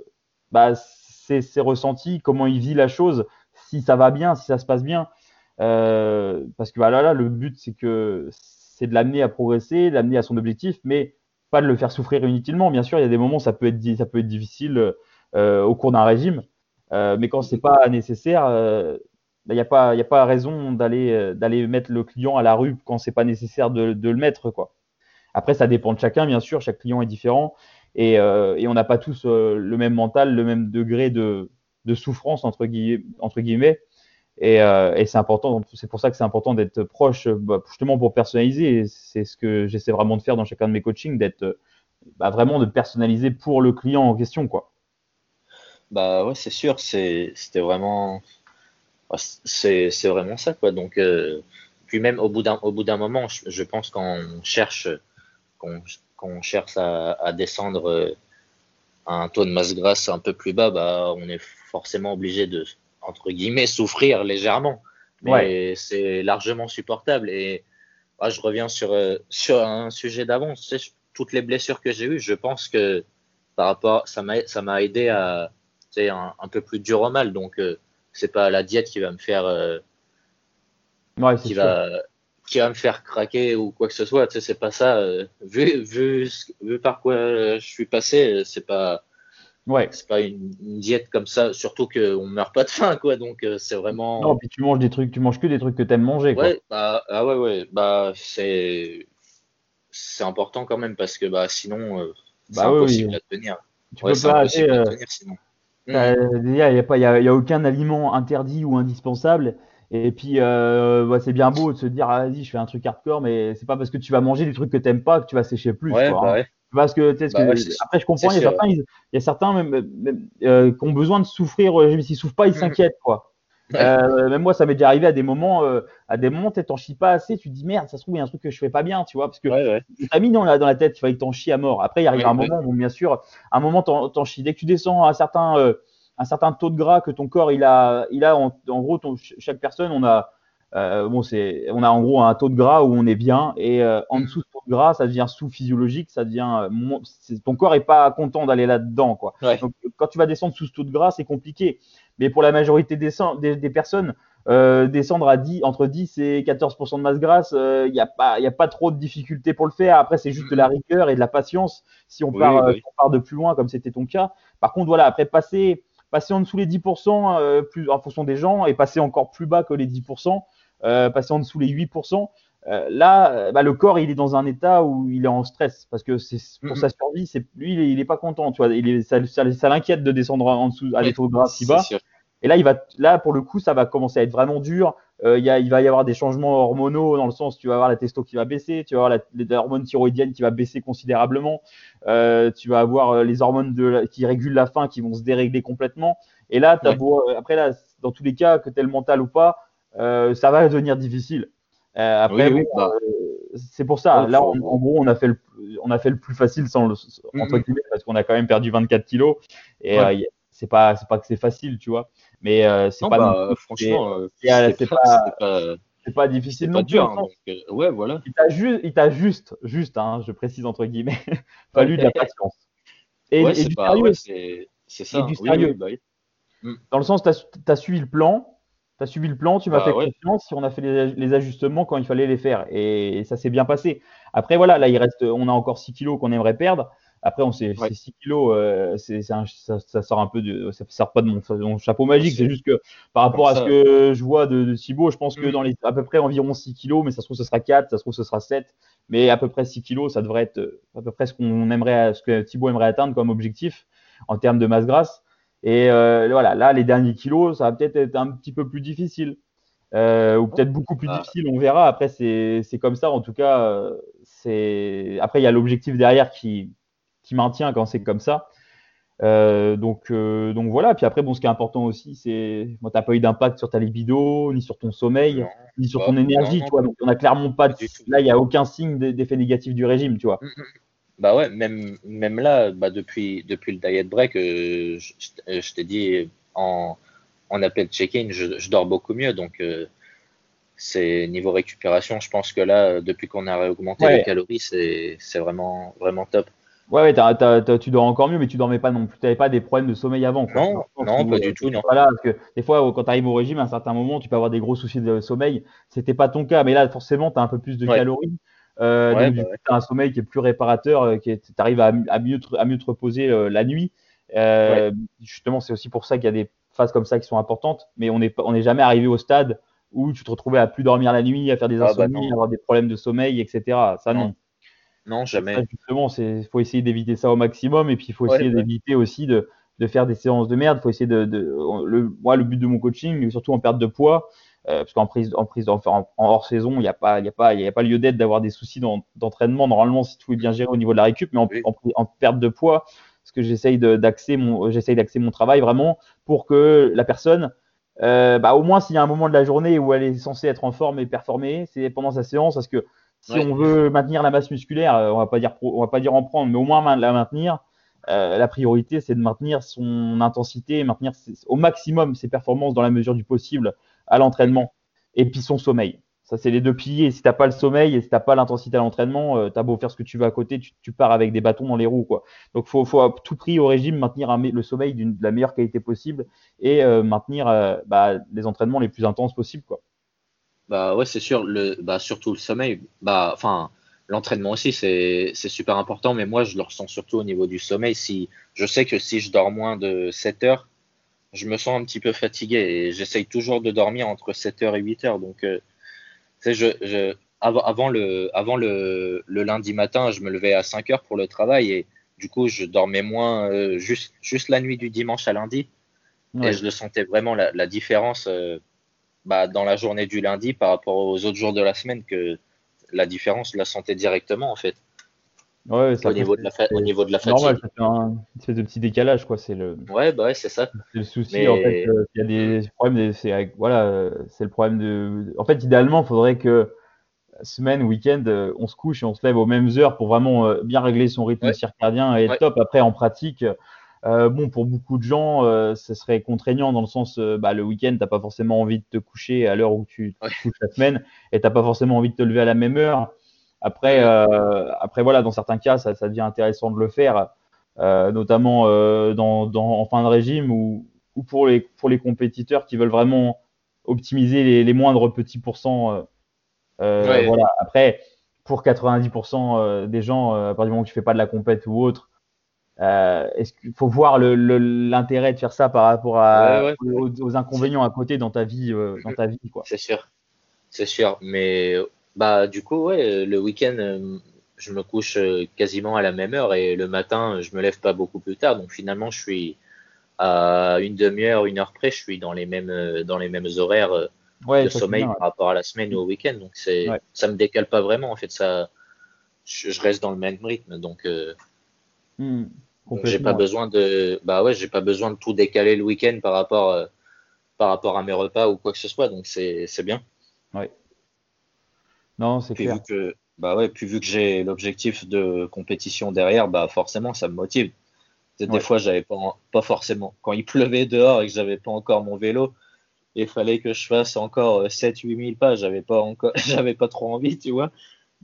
bah, ses, ressentis comment il vit la chose si ça va bien si ça se passe bien parce que voilà là le but c'est que c'est de l'amener à progresser, de l'amener à son objectif, mais pas de le faire souffrir inutilement. Bien sûr, il y a des moments où ça peut être, ça peut être difficile euh, au cours d'un régime, euh, mais quand c'est pas nécessaire, euh, bah, il n'y a a pas raison d'aller, d'aller mettre le client à la rue quand c'est pas nécessaire de, le mettre, quoi. Après, ça dépend de chacun, bien sûr, chaque client est différent et, et on n'a pas tous le même mental, le même degré de, de souffrance entre guillemets. Euh, et, c'est important, c'est pour ça que c'est important d'être proche, bah, justement pour personnaliser. C'est ce que j'essaie vraiment de faire dans chacun de mes coachings, d'être bah, vraiment de personnaliser pour le client en question, quoi. Bah ouais, c'est sûr, c'était vraiment, c'est vraiment ça, quoi. Donc, euh, puis même au bout d'un moment, je, pense qu'on cherche, qu'on cherche à, descendre euh, un taux de masse grasse un peu plus bas, bah on est forcément obligé de entre guillemets, souffrir légèrement. Mais c'est largement supportable. Et je reviens sur, euh, sur un sujet d'avant. toutes les blessures que j'ai eues, je pense que par rapport, ça m'a aidé à un, un peu plus dur au mal. Donc, euh, c'est pas la diète qui va me faire. Euh, qui, va, qui va me faire craquer ou quoi que ce soit. C'est pas ça. vu, vu, vu par quoi je suis passé, c'est pas Ouais. C'est pas une, diète comme ça, surtout qu'on meurt pas de faim, quoi. Donc euh, c'est vraiment. Non, puis tu manges des trucs, tu manges que des trucs que tu aimes manger, quoi. Ouais, bah, ah ouais, ouais, bah c'est c'est important quand même parce que bah sinon euh, c'est bah impossible à tenir. Tu peux pas à euh, tenir sinon. il n'y a, y a, y a aucun aliment interdit ou indispensable. Et puis, bah, c'est bien beau de se dire, ah, vas-y, je fais un truc hardcore, mais c'est pas parce que tu vas manger des trucs que tu n'aimes pas que tu vas sécher plus. Ouais, bah, hein. ouais. Parce que, bah après, je comprends, il y a certains, il y a certains même, euh, qui ont besoin de souffrir. Euh, s'ils souffrent pas, ils s'inquiètent, quoi. Euh, même moi, ça m'est déjà arrivé à des moments, euh, à des moments, t'en chies pas assez, tu te dis merde, ça se trouve, il y a un truc que je fais pas bien, tu vois, parce que t'as mis dans la, dans la tête qu'il fallait que t'en chies à mort. Après, il arrive un moment où, bien sûr, à un moment, t'en chies. Dès que tu descends à un certain, un certain taux de gras que ton corps, il a, il a en, gros, ton, chaque personne, on a, euh, bon, c'est, on a en gros un taux de gras où on est bien et euh, en mm. dessous de taux de gras, ça devient sous-physiologique, ça devient euh, ton corps est pas content d'aller là-dedans, quoi. Donc, quand tu vas descendre sous ce taux de gras, c'est compliqué. Mais pour la majorité des, des, personnes, descendre à 10, entre 10 et 14% de masse grasse, il n'y a pas, il a pas trop de difficultés pour le faire. Après, c'est juste de la rigueur et de la patience si on, part, on part de plus loin, comme c'était ton cas. Par contre, voilà, après passer passer en dessous les 10% plus, en fonction des gens et passer encore plus bas que les 10%, euh, passer en dessous les 8%. Euh, là, euh, bah, le corps, il est dans un état où il est en stress parce que c'est pour sa survie. C'est lui, il est, pas content. Tu vois, il est, ça, ça, l'inquiète de descendre en dessous à des taux de si bas. Et là, il va, là, pour le coup, ça va commencer à être vraiment dur. Euh, y a, il va y avoir des changements hormonaux dans le sens, tu vas avoir la testo qui va baisser, tu vas avoir la, les hormones thyroïdiennes qui va baisser considérablement, euh, tu vas avoir les hormones de, qui régulent la faim qui vont se dérégler complètement. Et là, as beau, après là, dans tous les cas, que tu le mental ou pas, euh, ça va devenir difficile. Euh, après, bah. euh, c'est pour ça. Là, en, gros, on a fait le, on a fait le plus facile sans le, entre guillemets, parce qu'on a quand même perdu 24 kilos. Et c'est pas, c'est pas que c'est facile, tu vois. Mais c'est pas. Bah, franchement, c'est pas, c'est pas difficile non pas dur, hein, ouais, voilà. Il t'a juste, juste, juste, hein, je précise entre guillemets, fallu de la patience. Et, et du sérieux. c'est ça. du sérieux. Bah mm. Dans le sens, tu as, as, suivi le plan, tu as suivi le plan, tu m'as bah fait confiance, si on a fait les, ajustements quand il fallait les faire. Et, ça s'est bien passé. Après, voilà, là, il reste, on a encore 6 kilos qu'on aimerait perdre. Après, on sait, c'est 6 kilos, euh, c'est, ça, ça, sort un peu de, ça sort pas de mon, chapeau magique. C'est juste que par rapport à ce que je vois de, de Thibaut, je pense que mm. dans les, à peu près environ 6 kilos, mais ça se trouve ce sera 4, ça se trouve ce sera 7, mais à peu près 6 kilos, ça devrait être euh, à peu près ce qu'on aimerait, ce que Thibaut aimerait atteindre comme objectif en termes de masse grasse. Et euh, voilà, là, les derniers kilos, ça va peut-être être un petit peu plus difficile. Euh, ou peut-être beaucoup plus ah. difficile, on verra. Après, c'est comme ça. En tout cas, c'est après il y a l'objectif derrière qui, qui maintient quand c'est comme ça. Euh, donc, donc voilà. Puis après, bon, ce qui est important aussi, c'est bon, t'as pas eu d'impact sur ta libido, ni sur ton sommeil, ni sur ton bah, énergie, tu vois. Donc on a clairement pas. De, là, il y a aucun signe d'effet négatif du régime, tu vois. Mm, mm. Bah ouais, même, même là, bah depuis, depuis le diet break, je, je t'ai dit en, en appel check-in, je, dors beaucoup mieux. Donc, euh, c'est niveau récupération, je pense que là, depuis qu'on a réaugmenté les calories, c'est vraiment, vraiment top. Ouais, ouais tu dors encore mieux, mais tu dormais pas non plus. Tu n'avais pas des problèmes de sommeil avant. Non, non, pas du tout. Non. Voilà, parce que des fois, quand tu arrives au régime, à un certain moment, tu peux avoir des gros soucis de sommeil. C'était pas ton cas, mais là, forcément, tu as un peu plus de calories. Euh, donc, bah tu as un sommeil qui est plus réparateur, euh, qui tu arrives à, mieux te, à mieux te reposer la nuit. Justement, c'est aussi pour ça qu'il y a des phases comme ça qui sont importantes, mais on n'est on jamais arrivé au stade où tu te retrouvais à plus dormir la nuit, à faire des ah, bah insomnies, à avoir des problèmes de sommeil, etc. Ça, non. Non, jamais. justement, il faut essayer d'éviter ça au maximum, et puis il faut essayer d'éviter aussi de, de, faire des séances de merde. Faut essayer de, le, moi, le but de mon coaching, surtout en perte de poids, euh, parce qu'en prise, en prise, en, hors saison, il n'y a pas, a pas, a pas lieu d'être d'avoir des soucis d'entraînement. Normalement, si tout est bien géré au niveau de la récup, mais en, en perte de poids, parce que j'essaye d'axer mon, mon travail vraiment pour que la personne, euh, bah, au moins s'il y a un moment de la journée où elle est censée être en forme et performer, c'est pendant sa séance, parce que si on veut maintenir la masse musculaire, euh, on va pas dire, on va pas dire en prendre, mais au moins la maintenir. Euh, la priorité, c'est de maintenir son intensité, maintenir au maximum ses performances dans la mesure du possible à l'entraînement, et puis son sommeil. Ça, c'est les deux piliers. Si tu n'as pas le sommeil et si tu n'as pas l'intensité à l'entraînement, euh, tu as beau faire ce que tu veux à côté, tu, pars avec des bâtons dans les roues. Quoi. Donc, il faut, faut, à tout prix au régime maintenir le sommeil de la meilleure qualité possible et euh, maintenir bah, les entraînements les plus intenses possibles. Quoi. Bah ouais, c'est sûr. Le, bah, surtout le sommeil. Bah, enfin, l'entraînement aussi, c'est super important. Mais moi, je le ressens surtout au niveau du sommeil. Si, je sais que si je dors moins de 7 heures, je me sens un petit peu fatigué et j'essaye toujours de dormir entre 7 heures et 8 heures. Donc, je, avant, le, avant le, lundi matin, je me levais à 5 heures pour le travail et du coup, je dormais moins euh, juste, juste la nuit du dimanche à lundi. Et je le sentais vraiment la, différence euh, bah, dans la journée du lundi par rapport aux autres jours de la semaine, que la différence, la sentais directement en fait. Ouais, au, niveau de la au niveau de la fatigue. Normal, c'est un espèce de petit décalage, quoi. C'est le. Ouais, bah ouais, c'est ça. C'est le souci, en fait. Euh, il y a des problèmes. C'est voilà, c'est le problème de. En fait, idéalement, il faudrait que semaine, week-end, euh, on se couche et on se lève aux mêmes heures pour vraiment euh, bien régler son rythme circadien et être top. Après, en pratique, bon, pour beaucoup de gens, ce serait contraignant dans le sens, bah, le week-end, t'as pas forcément envie de te coucher à l'heure où tu te couches la semaine et t'as pas forcément envie de te lever à la même heure. Après, euh, après voilà, dans certains cas, ça, ça, devient intéressant de le faire, euh, notamment euh, dans, dans, en fin de régime ou, ou, pour, les, pour les compétiteurs qui veulent vraiment optimiser les, les moindres petits pourcents. Voilà. Après, pour 90% des gens, à partir du moment où tu fais pas de la compète ou autre, euh, est-ce qu'il faut voir l'intérêt de faire ça par rapport à, Aux, inconvénients à côté dans ta vie, dans ta vie quoi. C'est sûr, c'est sûr. Mais bah, du coup, ouais, le week-end, euh, je me couche euh, quasiment à la même heure et le matin, je me lève pas beaucoup plus tard. Donc finalement, je suis à une demi-heure, une heure près, je suis dans les mêmes, euh, dans les mêmes horaires de sommeil par rapport à la semaine ou au week-end. Donc c'est, ça me décale pas vraiment. En fait, ça, je, reste dans le même rythme. Donc, hmm, j'ai pas besoin de, bah ouais, j'ai pas besoin de tout décaler le week-end par rapport, par rapport à mes repas ou quoi que ce soit. Donc c'est, c'est bien. Ouais. Non, c'est clair. Vu que, bah ouais, puis vu que j'ai l'objectif de compétition derrière, bah forcément, ça me motive. Des fois, j'avais pas, pas forcément. Quand il pleuvait dehors et que j'avais pas encore mon vélo, il fallait que je fasse encore 7-8 000 pas. J'avais pas encore, j'avais pas trop envie, tu vois.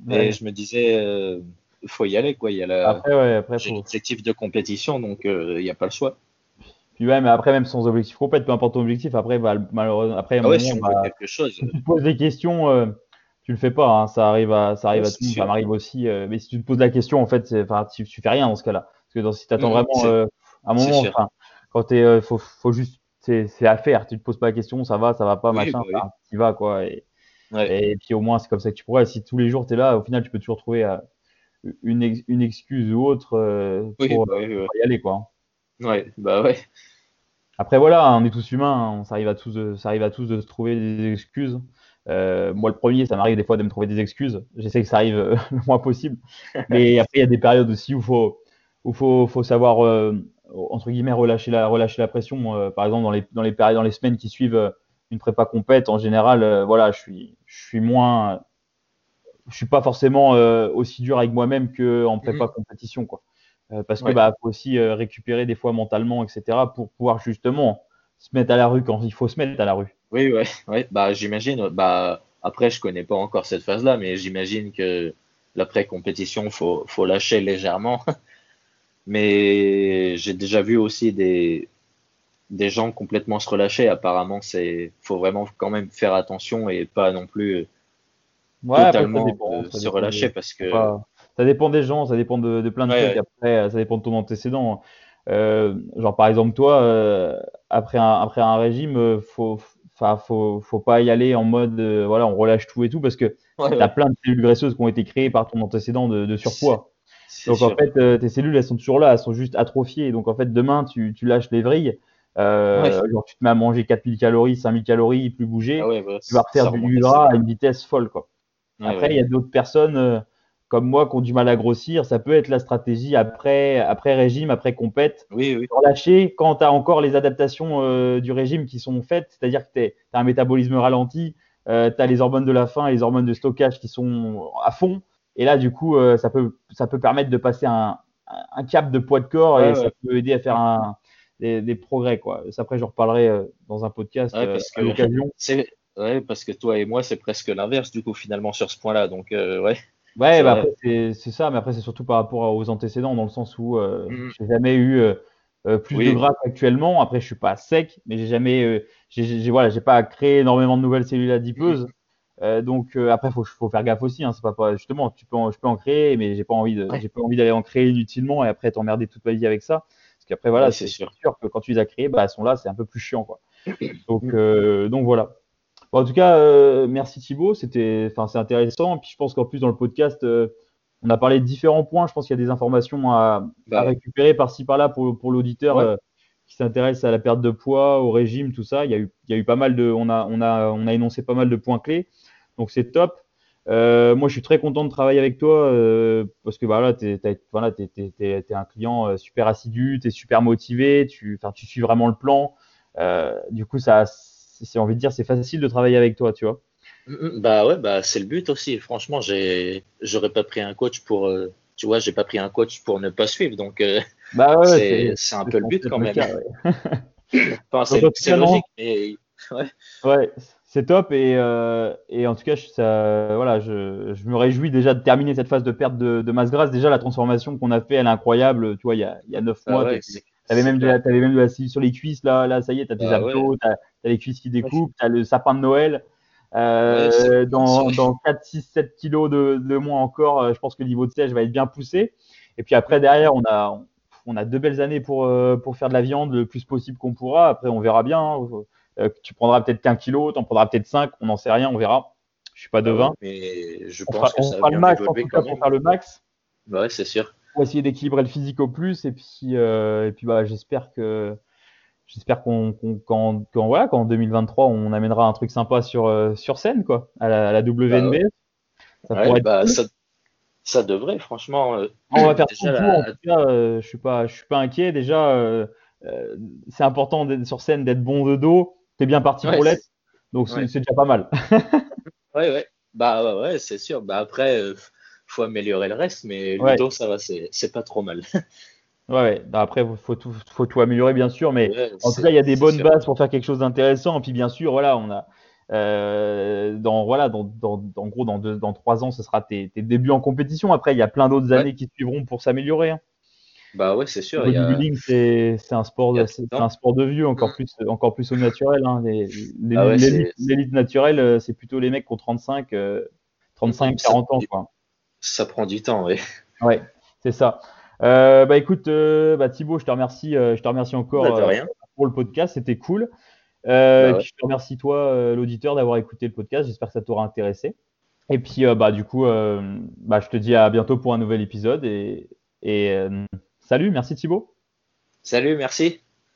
Mais je me disais, euh, faut y aller, quoi. Il y a la, après, ouais, après, j'ai l'objectif de compétition, donc euh, il n'y a pas le choix. Puis ouais, mais après, même sans objectif compète, peu importe ton objectif, après, malheureusement, après, ah ouais, si on bah, quelque chose. tu te poses des questions, euh, tu le fais pas. Hein. Ça arrive à, ça arrive Ouais, à c'est tout. Ça m'arrive aussi. euh, mais si tu te poses la question, en fait, enfin, tu, tu fais rien dans ce cas-là. Parce que dans, si tu attends Mhm, vraiment euh, un moment, enfin, quand t'es, euh, faut, faut juste, c'est, c'est à faire. Tu te poses pas la question, ça va, ça va pas, Oui, machin. bah oui. tu y vas quoi. Et, Ouais. et puis au moins, c'est comme ça que tu pourrais. Si tous les jours tu es là, au final, tu peux toujours trouver euh, une, ex- une excuse ou autre euh, Oui, bah ouais. pour y aller quoi. Ouais, bah ouais. Après voilà, on est tous humains, hein, on s'arrive à tous, de, ça arrive à tous de se trouver des excuses. Euh, moi le premier, ça m'arrive des fois de me trouver des excuses. J'essaie que ça arrive euh, le moins possible. Mais après il y a des périodes aussi où faut, où faut, faut savoir euh, entre guillemets relâcher la, relâcher la pression. Euh, par exemple dans les, dans les périodes, dans les semaines qui suivent euh, une prépa compète, en général, euh, voilà, je suis, je suis moins, je suis pas forcément euh, aussi dur avec moi-même que en prépa compétition quoi. Euh, parce que Ouais. bah faut aussi euh, récupérer des fois mentalement etc pour pouvoir justement se mettre à la rue quand il faut se mettre à la rue. Oui, ouais, ouais. Bah, j'imagine. Bah, après, je connais pas encore cette phase-là, mais j'imagine que l'après-compétition, faut, faut lâcher légèrement. Mais j'ai déjà vu aussi des, des gens complètement se relâcher. Apparemment, c'est, faut vraiment quand même faire attention et pas non plus Ouais, totalement dépend, ça se relâcher des- parce que, ça dépend des gens, ça dépend de, de plein de Ouais, trucs. Après, ça dépend de ton antécédent. Euh, genre par exemple toi, euh, après un après un régime, euh, faut enfin faut faut pas y aller en mode euh, voilà on relâche tout et tout parce que Ouais, t'as ouais, plein de cellules graisseuses qui ont été créées par ton antécédent de, de surpoids. Donc en fait, euh, tes cellules, elles sont toujours là, elles sont juste atrophiées. Donc en fait, demain, tu, tu lâches les vrilles, euh, Ouais. genre tu te mets à manger 4000 calories, 5000 calories, plus bouger, Ah ouais, ouais, tu vas refaire du gras à une vitesse folle, quoi. Après, il y a d'autres personnes euh, comme moi qui ont du mal à grossir. Ça peut être la stratégie après, après régime, après compète. Oui, oui. Relâcher quand tu as encore les adaptations euh, du régime qui sont faites, c'est-à-dire que tu as un métabolisme ralenti, euh, tu as les hormones de la faim et les hormones de stockage qui sont à fond. Et là, du coup, euh, ça, peut, ça peut permettre de passer un, un cap de poids de corps Ouais, et ça ouais. peut aider à faire un, des, des progrès. Quoi. Ça, après, j'en reparlerai dans un podcast Ouais, parce à l'occasion. Ouais, parce que toi et moi, c'est presque l'inverse, du coup, finalement, sur ce point-là. Donc, euh, ouais. Ouais, C'est bah c'est ça, mais après, c'est surtout par rapport aux antécédents, dans le sens où euh, Mhm. j'ai jamais eu euh, euh, plus Oui. de gras qu'actuellement. Après, je suis pas sec, mais j'ai jamais, j'ai voilà, j'ai pas créé énormément de nouvelles cellules adipeuses. Euh, donc après, faut, faut faire gaffe aussi. Hein, c'est pas, pas justement, tu peux, en- je peux en créer, mais j'ai pas envie de, Ouais. j'ai pas envie d'aller en créer inutilement et après t'emmerder toute ma vie avec ça. Parce qu'après, voilà, Ouais, c'est sûr. sûr que quand tu les as créées, bah, elles sont là, c'est un peu plus chiant, quoi. Donc, Mm. euh, donc voilà. Bon, en tout cas, euh, merci Thibaut, c'était, enfin, c'est intéressant. Puis je pense qu'en plus dans le podcast, euh, on a parlé de différents points. Je pense qu'il y a des informations à, Bah, à récupérer par-ci par-là pour, pour l'auditeur Ouais. euh, qui s'intéresse à la perte de poids, au régime, tout ça. Il y a eu, il y a eu pas mal de, on a, on a, on a énoncé pas mal de points clés. Donc c'est top. Moi, je suis très content de travailler avec toi parce que voilà, t'as- voilà, t'es, t'es, t'es- t'es un client super assidu, t'es super motivé, tu, enfin, tu suis vraiment le plan. Du coup, ça, c'est, envie de dire, c'est facile de travailler avec toi, tu vois. mm, bah ouais, bah c'est le but aussi. Franchement, j'ai, j'aurais pas pris un coach pour, euh, tu vois, j'ai pas pris un coach pour ne pas suivre. Donc, euh, Bah ouais, c'est, c'est un peu le but quand même. cas, ouais. Enfin, c'est, logique, mais ouais. Ouais, c'est top et, euh, et en tout cas, je, ça, voilà, je, je me réjouis déjà de terminer cette phase de perte de, de masse grasse. Déjà, la transformation qu'on a fait, elle est incroyable. Tu vois, il y a, il y a 9 Ah mois, ouais, t'avais même, de la- t'avais même de la cellule sur les cuisses. Là, là, ça y est, t'as tes Ah abdos, t'as, les cuisses qui découpent, t'as le sapin de Noël. Euh, Ouais, dans, dans 4, 6, 7 kilos de, de moins encore, euh, je pense que le niveau de sèche va être bien poussé. Et puis après, derrière, on a, on a deux belles années pour, euh, pour faire de la viande le plus possible qu'on pourra. Après, on verra bien. hein. Euh, tu prendras peut-être qu'un kilo, tu en prendras peut-être 5, on n'en sait rien, on verra. Je suis pas devin. Mais je On pense fera, que on ça fera va le max en tout cas pour faire le max, Ouais, c'est sûr. Pour essayer d'équilibrer le physique au plus. Et puis, euh, et puis bah, j'espère que j'espère qu'on qu'on- qu'en qu'en- voilà, qu'en 2023, on amènera un truc sympa sur, euh, sur scène, quoi, à la, à la WNBF. Ça Bah Ouais, pourrait être bah, cool. ça, ça devrait, franchement. euh, On va faire tout la- En tout cas, euh, je suis pas, je suis pas inquiet. Déjà, euh, euh, c'est important d'être sur scène, d'être bon de dos. T'es bien parti Ouais, pour l'être, donc c'est ouais. c'est déjà pas mal. Ouais, ouais. Bah ouais, ouais, c'est sûr. Bah après, euh, faut améliorer le reste, mais Ouais. dos, ça va, c'est pas trop mal. Ouais. Bah, Après, faut tout, faut tout améliorer, bien sûr, mais Ouais, en tout cas, il y a des bonnes sûr. bases pour faire quelque chose d'intéressant. Et puis, bien sûr, voilà, on a, euh, dans, voilà, dans, dans, en gros, dans deux, dans trois ans, ce sera tes, tes débuts en compétition. Après, il y a plein d'autres Ouais. années qui suivront pour s'améliorer. hein. Bah ouais, c'est sûr. Il y a... bodybuilding, c'est, un sport, il c'est un sport de vieux, encore Mm. plus, encore plus au naturel. Hein. Ah ouais, L'élite c'est- l'élite naturelle, euh, c'est plutôt les mecs qui ont 35, euh, 35-40 ans, quoi. Ça prend du temps, oui. Ouais, c'est ça. Euh, bah écoute, euh, bah, Thibaut, je te remercie, euh, je te remercie encore Bah, pour le podcast, c'était cool. Bah et ouais. puis je te remercie toi, l'auditeur, d'avoir écouté le podcast. J'espère que ça t'aura intéressé. Et puis bah du coup, bah, je te dis à bientôt pour un nouvel épisode et, et salut, merci Thibaut. Salut, merci.